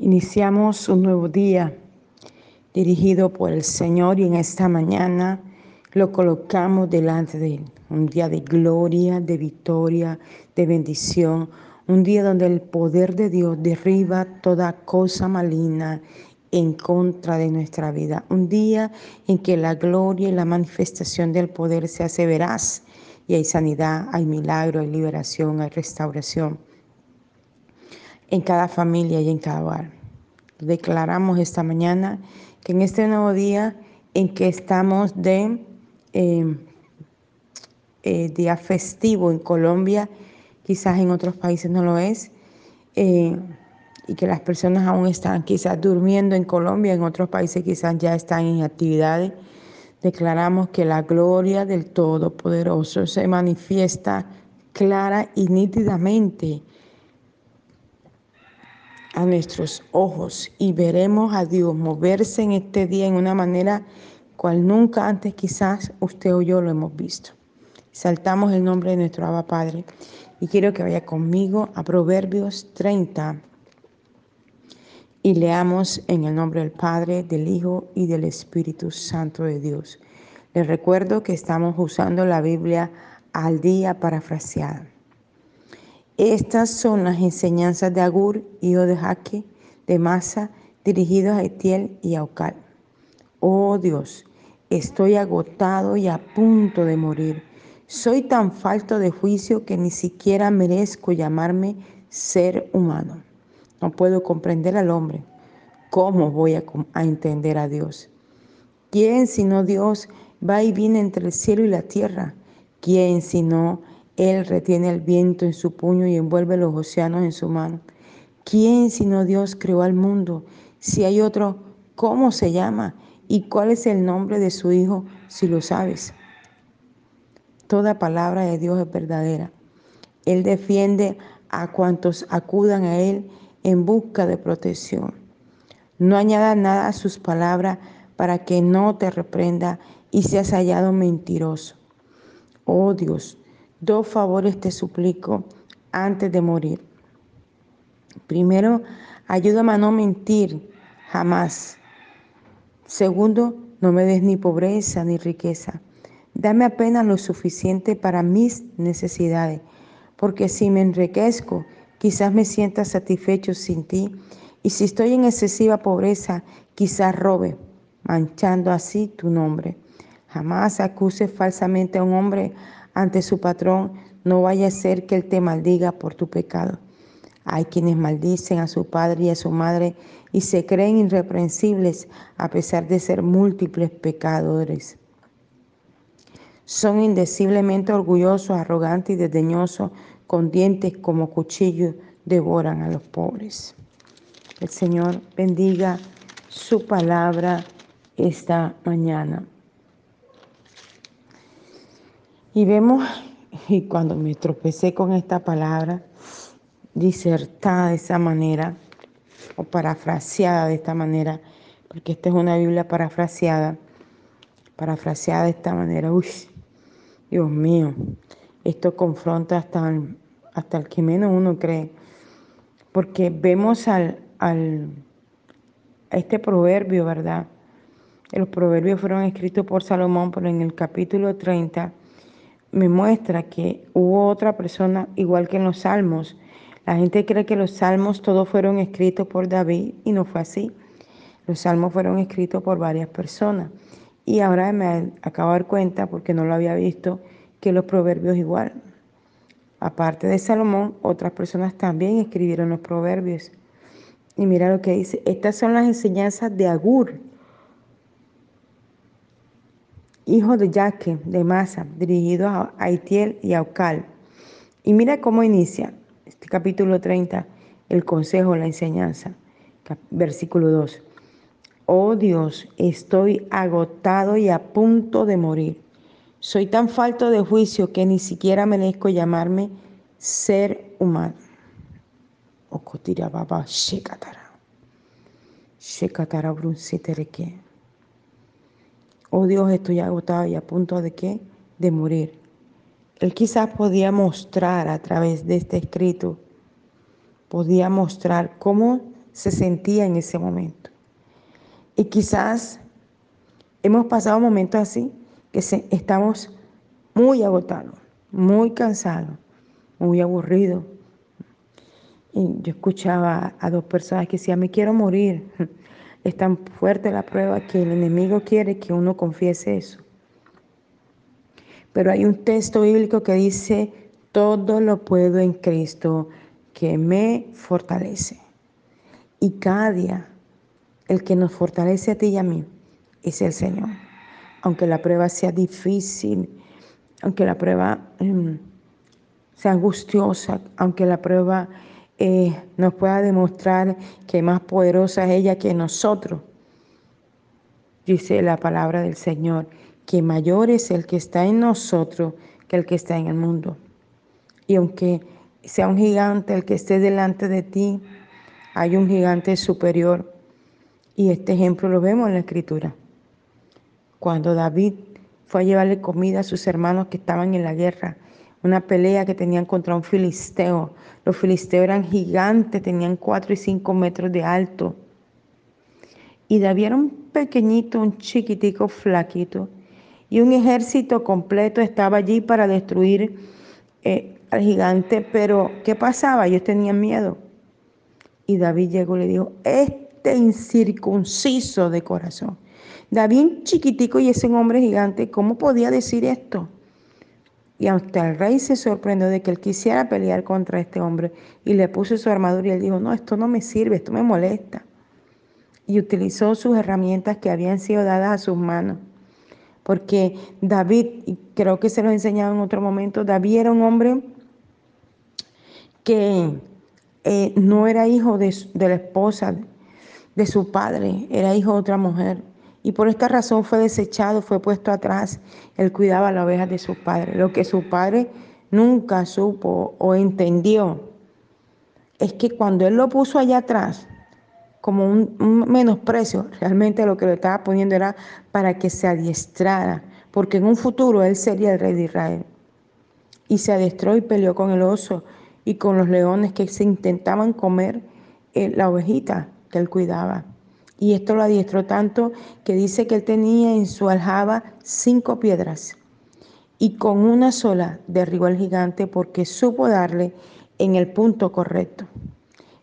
Iniciamos un nuevo día dirigido por el Señor y en esta mañana lo colocamos delante de Él. Un día de gloria, de victoria, de bendición. Un día donde el poder de Dios derriba toda cosa maligna en contra de nuestra vida. Un día en que la gloria y la manifestación del poder se hace veraz y hay sanidad, hay milagro, hay liberación, hay restauración en cada familia y en cada hogar. Declaramos esta mañana que en este nuevo día en que estamos de em, eh, día festivo en Colombia, quizás en otros países no lo es, eh, y que las personas aún están quizás durmiendo en Colombia, en otros países quizás ya están en actividades, declaramos que la gloria del Todopoderoso se manifiesta clara y nítidamente a nuestros ojos y veremos a Dios moverse en este día en una manera cual nunca antes quizás usted o yo lo hemos visto. Saltamos el nombre de nuestro Abba Padre y quiero que vaya conmigo a Proverbios 30 y leamos en el nombre del Padre, del Hijo y del Espíritu Santo de Dios. Les recuerdo que estamos usando la Biblia al día parafraseada. Estas son las enseñanzas de Agur, hijo de Jaque, de Masa, dirigidos a Etiel y a Ocal. Oh Dios, estoy agotado y a punto de morir. Soy tan falto de juicio que ni siquiera merezco llamarme ser humano. No puedo comprender al hombre. ¿Cómo voy a, a entender a Dios? ¿Quién sino Dios va y viene entre el cielo y la tierra? ¿Quién sino él retiene el viento en su puño y envuelve los océanos en su mano. ¿Quién sino Dios creó al mundo? Si hay otro, ¿cómo se llama? ¿Y cuál es el nombre de su Hijo si lo sabes? Toda palabra de Dios es verdadera. Él defiende a cuantos acudan a Él en busca de protección. No añada nada a sus palabras para que no te reprenda y seas hallado mentiroso. Oh Dios, Dos favores te suplico antes de morir. Primero, ayúdame a no mentir jamás. Segundo, no me des ni pobreza ni riqueza. Dame apenas lo suficiente para mis necesidades, porque si me enriquezco, quizás me sienta satisfecho sin ti, y si estoy en excesiva pobreza, quizás robe, manchando así tu nombre. Jamás acuse falsamente a un hombre ante su patrón, no vaya a ser que él te maldiga por tu pecado. Hay quienes maldicen a su padre y a su madre y se creen irreprensibles a pesar de ser múltiples pecadores. Son indeciblemente orgullosos, arrogantes y desdeñosos, con dientes como cuchillos, devoran a los pobres. El Señor bendiga su palabra esta mañana. Y vemos, y cuando me tropecé con esta palabra, disertada de esa manera, o parafraseada de esta manera, porque esta es una Biblia parafraseada, parafraseada de esta manera, uy, Dios mío, esto confronta hasta, hasta el que menos uno cree, porque vemos al, al, a este proverbio, ¿verdad? Los proverbios fueron escritos por Salomón, pero en el capítulo 30 me muestra que hubo otra persona igual que en los salmos. La gente cree que los salmos todos fueron escritos por David y no fue así. Los salmos fueron escritos por varias personas. Y ahora me acabo de dar cuenta, porque no lo había visto, que los proverbios igual. Aparte de Salomón, otras personas también escribieron los proverbios. Y mira lo que dice, estas son las enseñanzas de Agur, hijo de Yaque de Masa, dirigido a Haitiel y a Ocal. Y mira cómo inicia este capítulo 30, el consejo, la enseñanza, versículo 2. Oh Dios, estoy agotado y a punto de morir. Soy tan falto de juicio que ni siquiera merezco llamarme ser humano. Okotirababa, shekatara. Shekatara brunsetereke. Oh Dios, estoy agotado y a punto de qué? De morir. Él quizás podía mostrar a través de este escrito, podía mostrar cómo se sentía en ese momento. Y quizás hemos pasado momentos así, que estamos muy agotados, muy cansados, muy aburridos. Y yo escuchaba a dos personas que decían, me quiero morir. Es tan fuerte la prueba que el enemigo quiere que uno confiese eso. Pero hay un texto bíblico que dice, todo lo puedo en Cristo que me fortalece. Y cada día, el que nos fortalece a ti y a mí es el Señor. Aunque la prueba sea difícil, aunque la prueba em, sea angustiosa, aunque la prueba eh, nos pueda demostrar que más poderosa es ella que nosotros, dice la palabra del Señor, que mayor es el que está en nosotros que el que está en el mundo. Y aunque sea un gigante el que esté delante de ti, hay un gigante superior. Y este ejemplo lo vemos en la escritura. Cuando David fue a llevarle comida a sus hermanos que estaban en la guerra, una pelea que tenían contra un filisteo. Los filisteos eran gigantes, tenían cuatro y cinco metros de alto. Y David era un pequeñito, un chiquitico, flaquito. Y un ejército completo estaba allí para destruir eh, al gigante. Pero, ¿qué pasaba? Ellos tenían miedo. Y David llegó y le dijo, este incircunciso de corazón. David chiquitico y ese hombre gigante, ¿cómo podía decir esto? Y hasta el rey se sorprendió de que él quisiera pelear contra este hombre y le puso su armadura y él dijo, no, esto no me sirve, esto me molesta. Y utilizó sus herramientas que habían sido dadas a sus manos. Porque David, y creo que se lo he enseñado en otro momento, David era un hombre que eh, no era hijo de, de la esposa de su padre, era hijo de otra mujer. Y por esta razón fue desechado, fue puesto atrás. Él cuidaba las ovejas de su padre. Lo que su padre nunca supo o entendió es que cuando él lo puso allá atrás, como un, menosprecio, realmente lo que le estaba poniendo era para que se adiestrara, porque en un futuro él sería el rey de Israel. Y se adiestró y peleó con el oso y con los leones que se intentaban comer eh, la ovejita que él cuidaba. Y esto lo adiestró tanto que dice que él tenía en su aljaba cinco piedras y con una sola derribó al gigante porque supo darle en el punto correcto.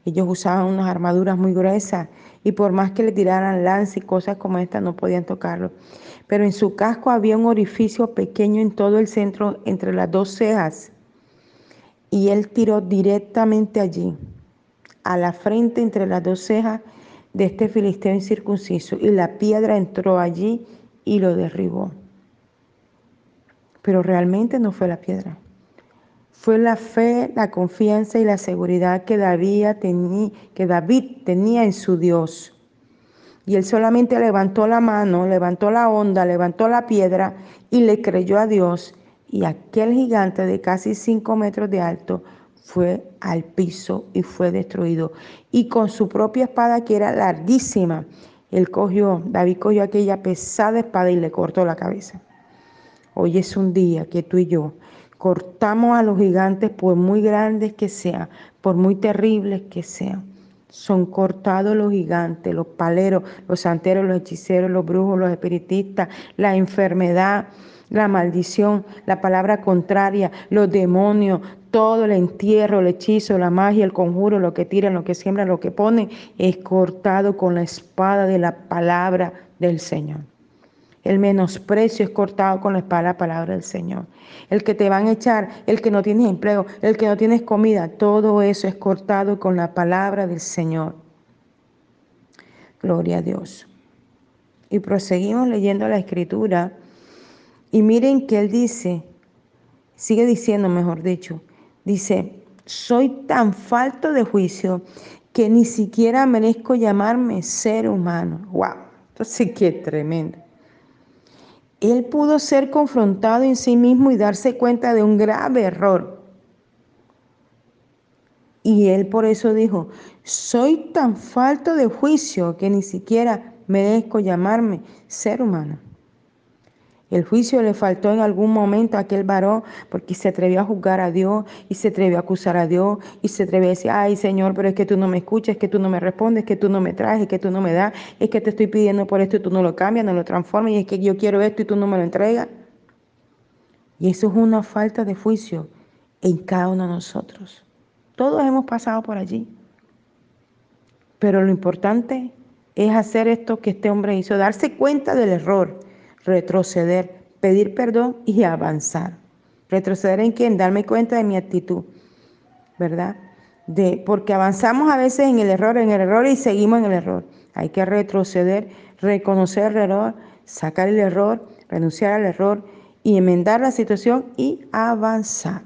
Ellos usaban unas armaduras muy gruesas y por más que le tiraran lanza y cosas como esta no podían tocarlo. Pero en su casco había un orificio pequeño en todo el centro entre las dos cejas y él tiró directamente allí, a la frente entre las dos cejas de este filisteo incircunciso y la piedra entró allí y lo derribó. Pero realmente no fue la piedra. Fue la fe, la confianza y la seguridad que David, tenía, que David tenía en su Dios. Y él solamente levantó la mano, levantó la onda, levantó la piedra y le creyó a Dios. Y aquel gigante de casi cinco metros de alto fue al piso y fue destruido. Y con su propia espada, que era larguísima, él cogió, David cogió aquella pesada espada y le cortó la cabeza. Hoy es un día que tú y yo cortamos a los gigantes por muy grandes que sean, por muy terribles que sean. Son cortados los gigantes, los paleros, los santeros, los hechiceros, los brujos, los espiritistas, la enfermedad, la maldición, la palabra contraria, los demonios, todo el entierro, el hechizo, la magia, el conjuro, lo que tiran, lo que siembran, lo que ponen, es cortado con la espada de la palabra del Señor. El menosprecio es cortado con la espada de la palabra del Señor. El que te van a echar, el que no tienes empleo, el que no tienes comida, todo eso es cortado con la palabra del Señor. Gloria a Dios. Y proseguimos leyendo la escritura y miren que él dice, sigue diciendo, mejor dicho, dice, soy tan falto de juicio que ni siquiera merezco llamarme ser humano. ¡Wow! Entonces, qué tremendo. Él pudo ser confrontado en sí mismo y darse cuenta de un grave error. Y él por eso dijo, soy tan falto de juicio que ni siquiera merezco llamarme ser humano. El juicio le faltó en algún momento a aquel varón porque se atrevió a juzgar a Dios y se atrevió a acusar a Dios y se atrevió a decir, ay Señor, pero es que tú no me escuchas, es que tú no me respondes, es que tú no me traes, es que tú no me das, es que te estoy pidiendo por esto y tú no lo cambias, no lo transformas y es que yo quiero esto y tú no me lo entregas. Y eso es una falta de juicio en cada uno de nosotros. Todos hemos pasado por allí. Pero lo importante es hacer esto que este hombre hizo, darse cuenta del error retroceder, pedir perdón y avanzar. Retroceder en quién? Darme cuenta de mi actitud, ¿verdad? De, porque avanzamos a veces en el error, en el error y seguimos en el error. Hay que retroceder, reconocer el error, sacar el error, renunciar al error y enmendar la situación y avanzar.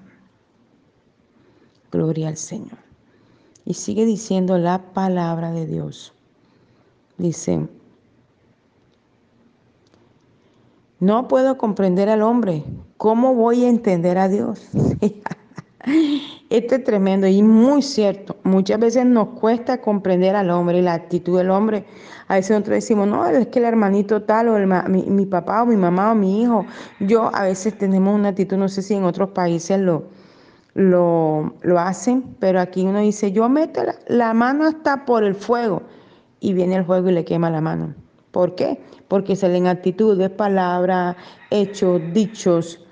Gloria al Señor. Y sigue diciendo la palabra de Dios. Dice, No puedo comprender al hombre. ¿Cómo voy a entender a Dios? Esto es tremendo y muy cierto. Muchas veces nos cuesta comprender al hombre y la actitud del hombre. A veces nosotros decimos, no, es que el hermanito tal o el, mi, papá o mi mamá o mi hijo. Yo a veces tenemos una actitud, no sé si en otros países lo, lo, lo hacen, pero aquí uno dice, yo meto la, la mano hasta por el fuego y viene el fuego y le quema la mano. ¿Por qué? Porque salen actitudes, palabras, hechos, dichos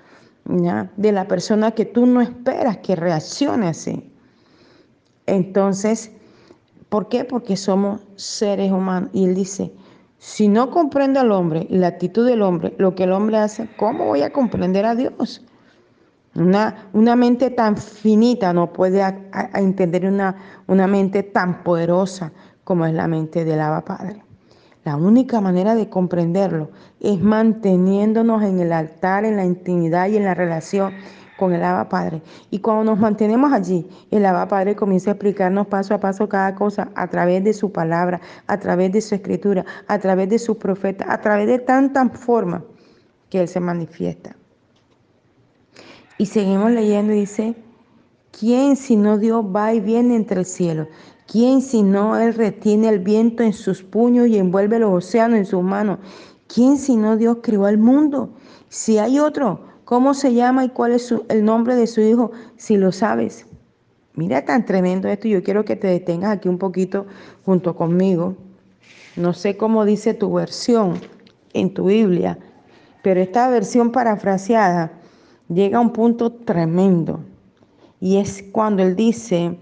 de la persona que tú no esperas que reaccione así. Entonces, ¿por qué? Porque somos seres humanos. Y él dice, si no comprendo al hombre la actitud del hombre, lo que el hombre hace, ¿cómo voy a comprender a Dios? Una, una mente tan finita no puede entender una, una mente tan poderosa como es la mente del Abba Padre. La única manera de comprenderlo es manteniéndonos en el altar, en la intimidad y en la relación con el Abba Padre. Y cuando nos mantenemos allí, el Abba Padre comienza a explicarnos paso a paso cada cosa a través de su palabra, a través de su escritura, a través de su profeta, a través de tantas formas que Él se manifiesta. Y seguimos leyendo y dice, ¿quién si no Dios va y viene entre el cielo? ¿Quién si no Él retiene el viento en sus puños y envuelve los océanos en sus manos? ¿Quién si no Dios creó el mundo? Si hay otro, ¿cómo se llama y cuál es el nombre de su hijo? Si lo sabes. Mira tan tremendo esto. Yo quiero que te detengas aquí un poquito junto conmigo. No sé cómo dice tu versión en tu Biblia, pero esta versión parafraseada llega a un punto tremendo. Y es cuando él dice,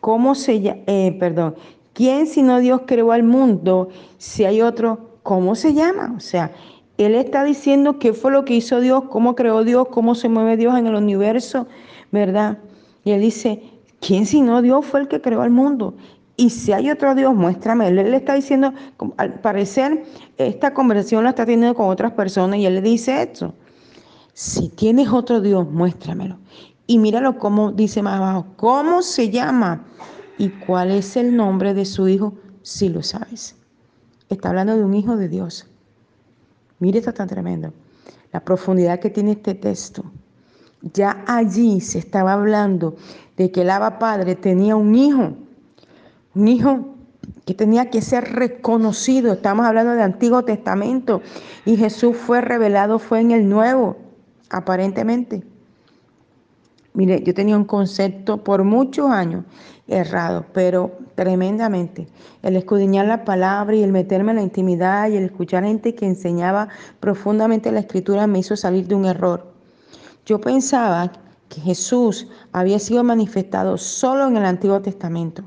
¿Cómo se? Eh, perdón, ¿quién si no Dios creó al mundo? Si hay otro, ¿cómo se llama? O sea, él está diciendo qué fue lo que hizo Dios, cómo creó Dios, cómo se mueve Dios en el universo, ¿verdad? Y él dice, ¿quién si no Dios fue el que creó al mundo? Y si hay otro Dios, muéstrame. Él le está diciendo, al parecer, esta conversación la está teniendo con otras personas y él le dice esto. Si tienes otro Dios, muéstramelo. Y míralo cómo dice más abajo, ¿cómo se llama? ¿Y cuál es el nombre de su hijo? Si lo sabes. Está hablando de un hijo de Dios. Mire esto tan tremendo. La profundidad que tiene este texto. Ya allí se estaba hablando de que el Abba Padre tenía un hijo. Un hijo que tenía que ser reconocido. Estamos hablando del Antiguo Testamento. Y Jesús fue revelado, fue en el Nuevo, aparentemente. Mire, yo tenía un concepto por muchos años errado, pero tremendamente. El escudriñar la palabra y el meterme en la intimidad y el escuchar gente que enseñaba profundamente la escritura me hizo salir de un error. Yo pensaba que Jesús había sido manifestado solo en el Antiguo Testamento.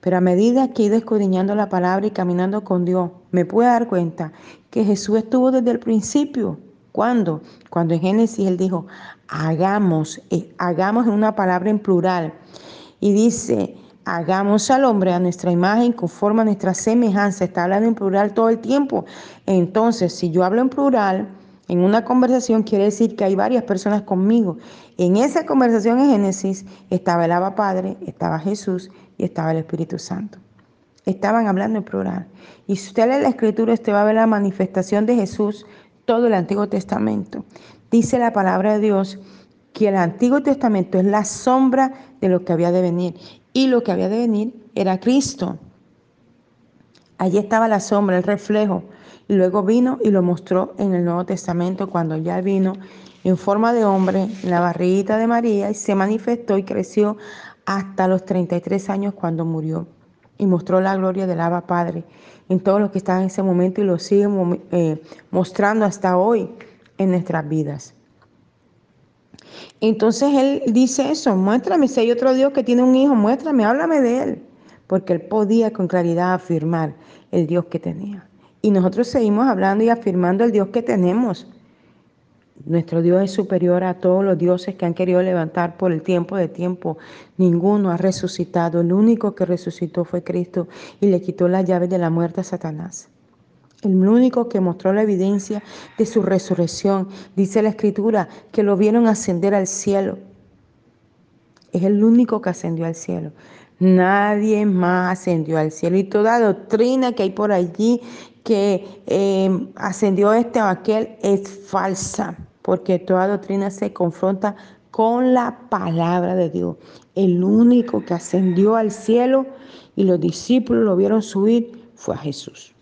Pero a medida que he ido escudriñando la palabra y caminando con Dios, me pude dar cuenta que Jesús estuvo desde el principio ¿Cuándo? Cuando en Génesis él dijo, hagamos, eh, hagamos en una palabra en plural. Y dice, hagamos al hombre a nuestra imagen conforme a nuestra semejanza. Está hablando en plural todo el tiempo. Entonces, si yo hablo en plural, en una conversación quiere decir que hay varias personas conmigo. En esa conversación en Génesis estaba el Abba Padre, estaba Jesús y estaba el Espíritu Santo. Estaban hablando en plural. Y si usted lee la escritura, usted va a ver la manifestación de Jesús todo el Antiguo Testamento. Dice la palabra de Dios que el Antiguo Testamento es la sombra de lo que había de venir y lo que había de venir era Cristo. Allí estaba la sombra, el reflejo. Y luego vino y lo mostró en el Nuevo Testamento cuando ya vino en forma de hombre en la barriguita de María y se manifestó y creció hasta los 33 años cuando murió. Y mostró la gloria del Abba Padre en todos los que estaban en ese momento y lo sigue eh, mostrando hasta hoy en nuestras vidas. Entonces él dice eso, muéstrame si hay otro Dios que tiene un hijo, muéstrame, háblame de él, porque él podía con claridad afirmar el Dios que tenía. Y nosotros seguimos hablando y afirmando el Dios que tenemos. Nuestro Dios es superior a todos los dioses que han querido levantar por el tiempo de tiempo. Ninguno ha resucitado. El único que resucitó fue Cristo y le quitó las llaves de la muerte a Satanás. El único que mostró la evidencia de su resurrección, dice la escritura, que lo vieron ascender al cielo. Es el único que ascendió al cielo. Nadie más ascendió al cielo. Y toda doctrina que hay por allí que eh, ascendió este o aquel es falsa, porque toda doctrina se confronta con la palabra de Dios. El único que ascendió al cielo y los discípulos lo vieron subir fue a Jesús.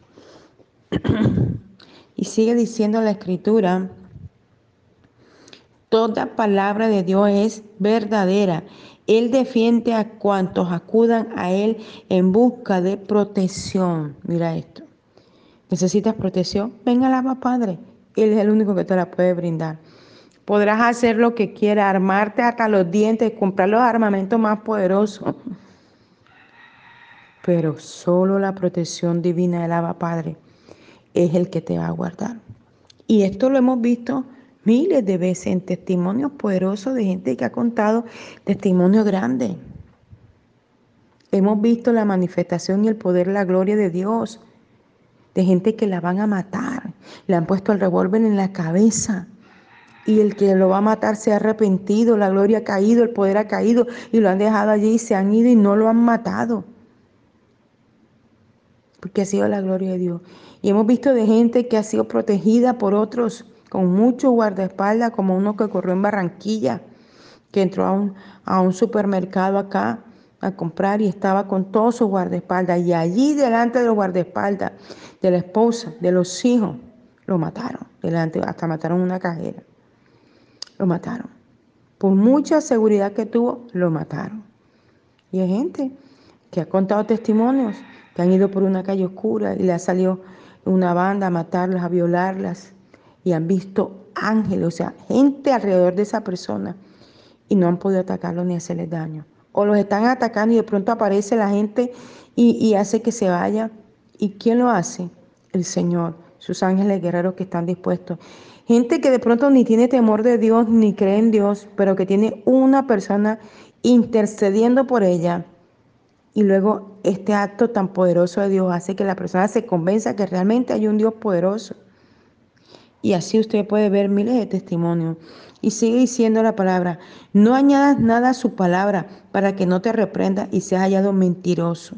y sigue diciendo la escritura, toda palabra de Dios es verdadera. Él defiende a cuantos acudan a Él en busca de protección. Mira esto. ¿Necesitas protección? Venga la Padre. Él es el único que te la puede brindar. Podrás hacer lo que quieras, armarte hasta los dientes, comprar los armamentos más poderosos. Pero solo la protección divina del Abba Padre es el que te va a guardar. Y esto lo hemos visto miles de veces en testimonios poderosos de gente que ha contado testimonios grandes. Hemos visto la manifestación y el poder, la gloria de Dios, de gente que la van a matar. Le han puesto el revólver en la cabeza y el que lo va a matar se ha arrepentido, la gloria ha caído, el poder ha caído y lo han dejado allí y se han ido y no lo han matado. Porque ha sido la gloria de Dios. Y hemos visto de gente que ha sido protegida por otros con mucho guardaespaldas, como uno que corrió en Barranquilla, que entró a un, a un supermercado acá a comprar y estaba con todos sus guardaespaldas. Y allí delante de los guardaespaldas, de la esposa, de los hijos, lo mataron. Delante, hasta mataron una cajera. Lo mataron. Por mucha seguridad que tuvo, lo mataron. Y hay gente que ha contado testimonios que han ido por una calle oscura y le ha salido una banda a matarlas, a violarlas, y han visto ángeles, o sea, gente alrededor de esa persona, y no han podido atacarlos ni hacerles daño. O los están atacando y de pronto aparece la gente y, y hace que se vaya. ¿Y quién lo hace? El Señor, sus ángeles guerreros que están dispuestos. Gente que de pronto ni tiene temor de Dios, ni cree en Dios, pero que tiene una persona intercediendo por ella y luego este acto tan poderoso de Dios hace que la persona se convenza que realmente hay un Dios poderoso. Y así usted puede ver miles de testimonios. Y sigue diciendo la palabra, no añadas nada a su palabra para que no te reprenda y seas hallado mentiroso.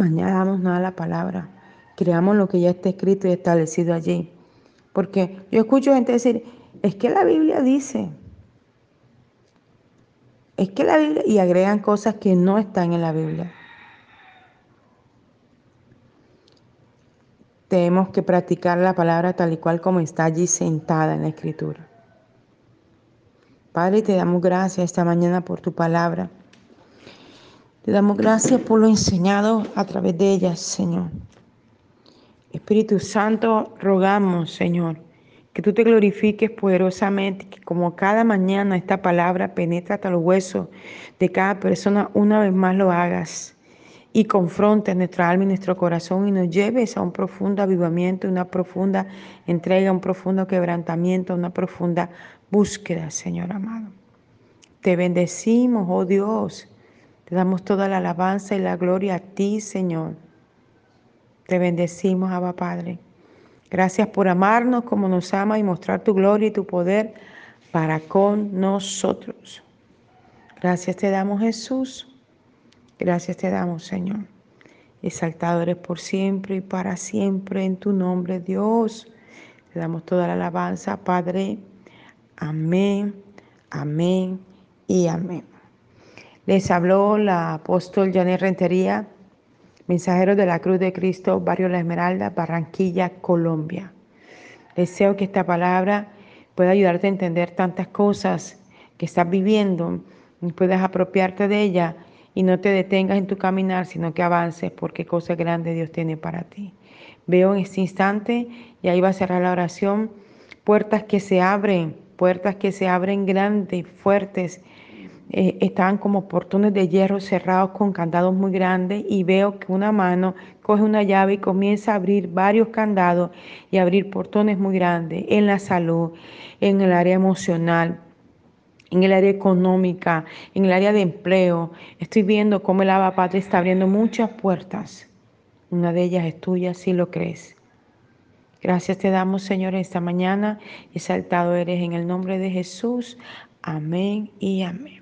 Añadamos nada a la palabra. Creamos lo que ya está escrito y establecido allí. Porque yo escucho gente decir, es que la Biblia dice, es que la Biblia, y agregan cosas que no están en la Biblia. Tenemos que practicar la palabra tal y cual como está allí sentada en la Escritura. Padre, te damos gracias esta mañana por tu palabra. Te damos gracias por lo enseñado a través de ella, Señor. Espíritu Santo, rogamos, Señor, que tú te glorifiques poderosamente, que como cada mañana esta palabra penetra hasta los huesos de cada persona, una vez más lo hagas y confronte nuestra alma y nuestro corazón y nos lleves a un profundo avivamiento, una profunda entrega, un profundo quebrantamiento, una profunda búsqueda, Señor amado. Te bendecimos, oh Dios. Te damos toda la alabanza y la gloria a ti, Señor. Te bendecimos, Abba Padre. Gracias por amarnos como nos ama y mostrar tu gloria y tu poder para con nosotros. Gracias te damos Jesús. Gracias te damos Señor. Exaltado eres por siempre y para siempre en tu nombre Dios. Te damos toda la alabanza Padre. Amén, amén y amén. Les habló la apóstol Janet Rentería Mensajeros de la Cruz de Cristo, Barrio La Esmeralda, Barranquilla, Colombia. Deseo que esta palabra pueda ayudarte a entender tantas cosas que estás viviendo y puedas apropiarte de ella y no te detengas en tu caminar, sino que avances porque cosas grandes Dios tiene para ti. Veo en este instante, y ahí va a cerrar la oración, puertas que se abren, puertas que se abren grandes, fuertes. Eh, estaban como portones de hierro cerrados con candados muy grandes y veo que una mano coge una llave y comienza a abrir varios candados y abrir portones muy grandes en la salud, en el área emocional, en el área económica, en el área de empleo. Estoy viendo cómo el Abba Padre está abriendo muchas puertas. Una de ellas es tuya, si lo crees. Gracias te damos, Señor, esta mañana. Exaltado eres en el nombre de Jesús. Amén y amén.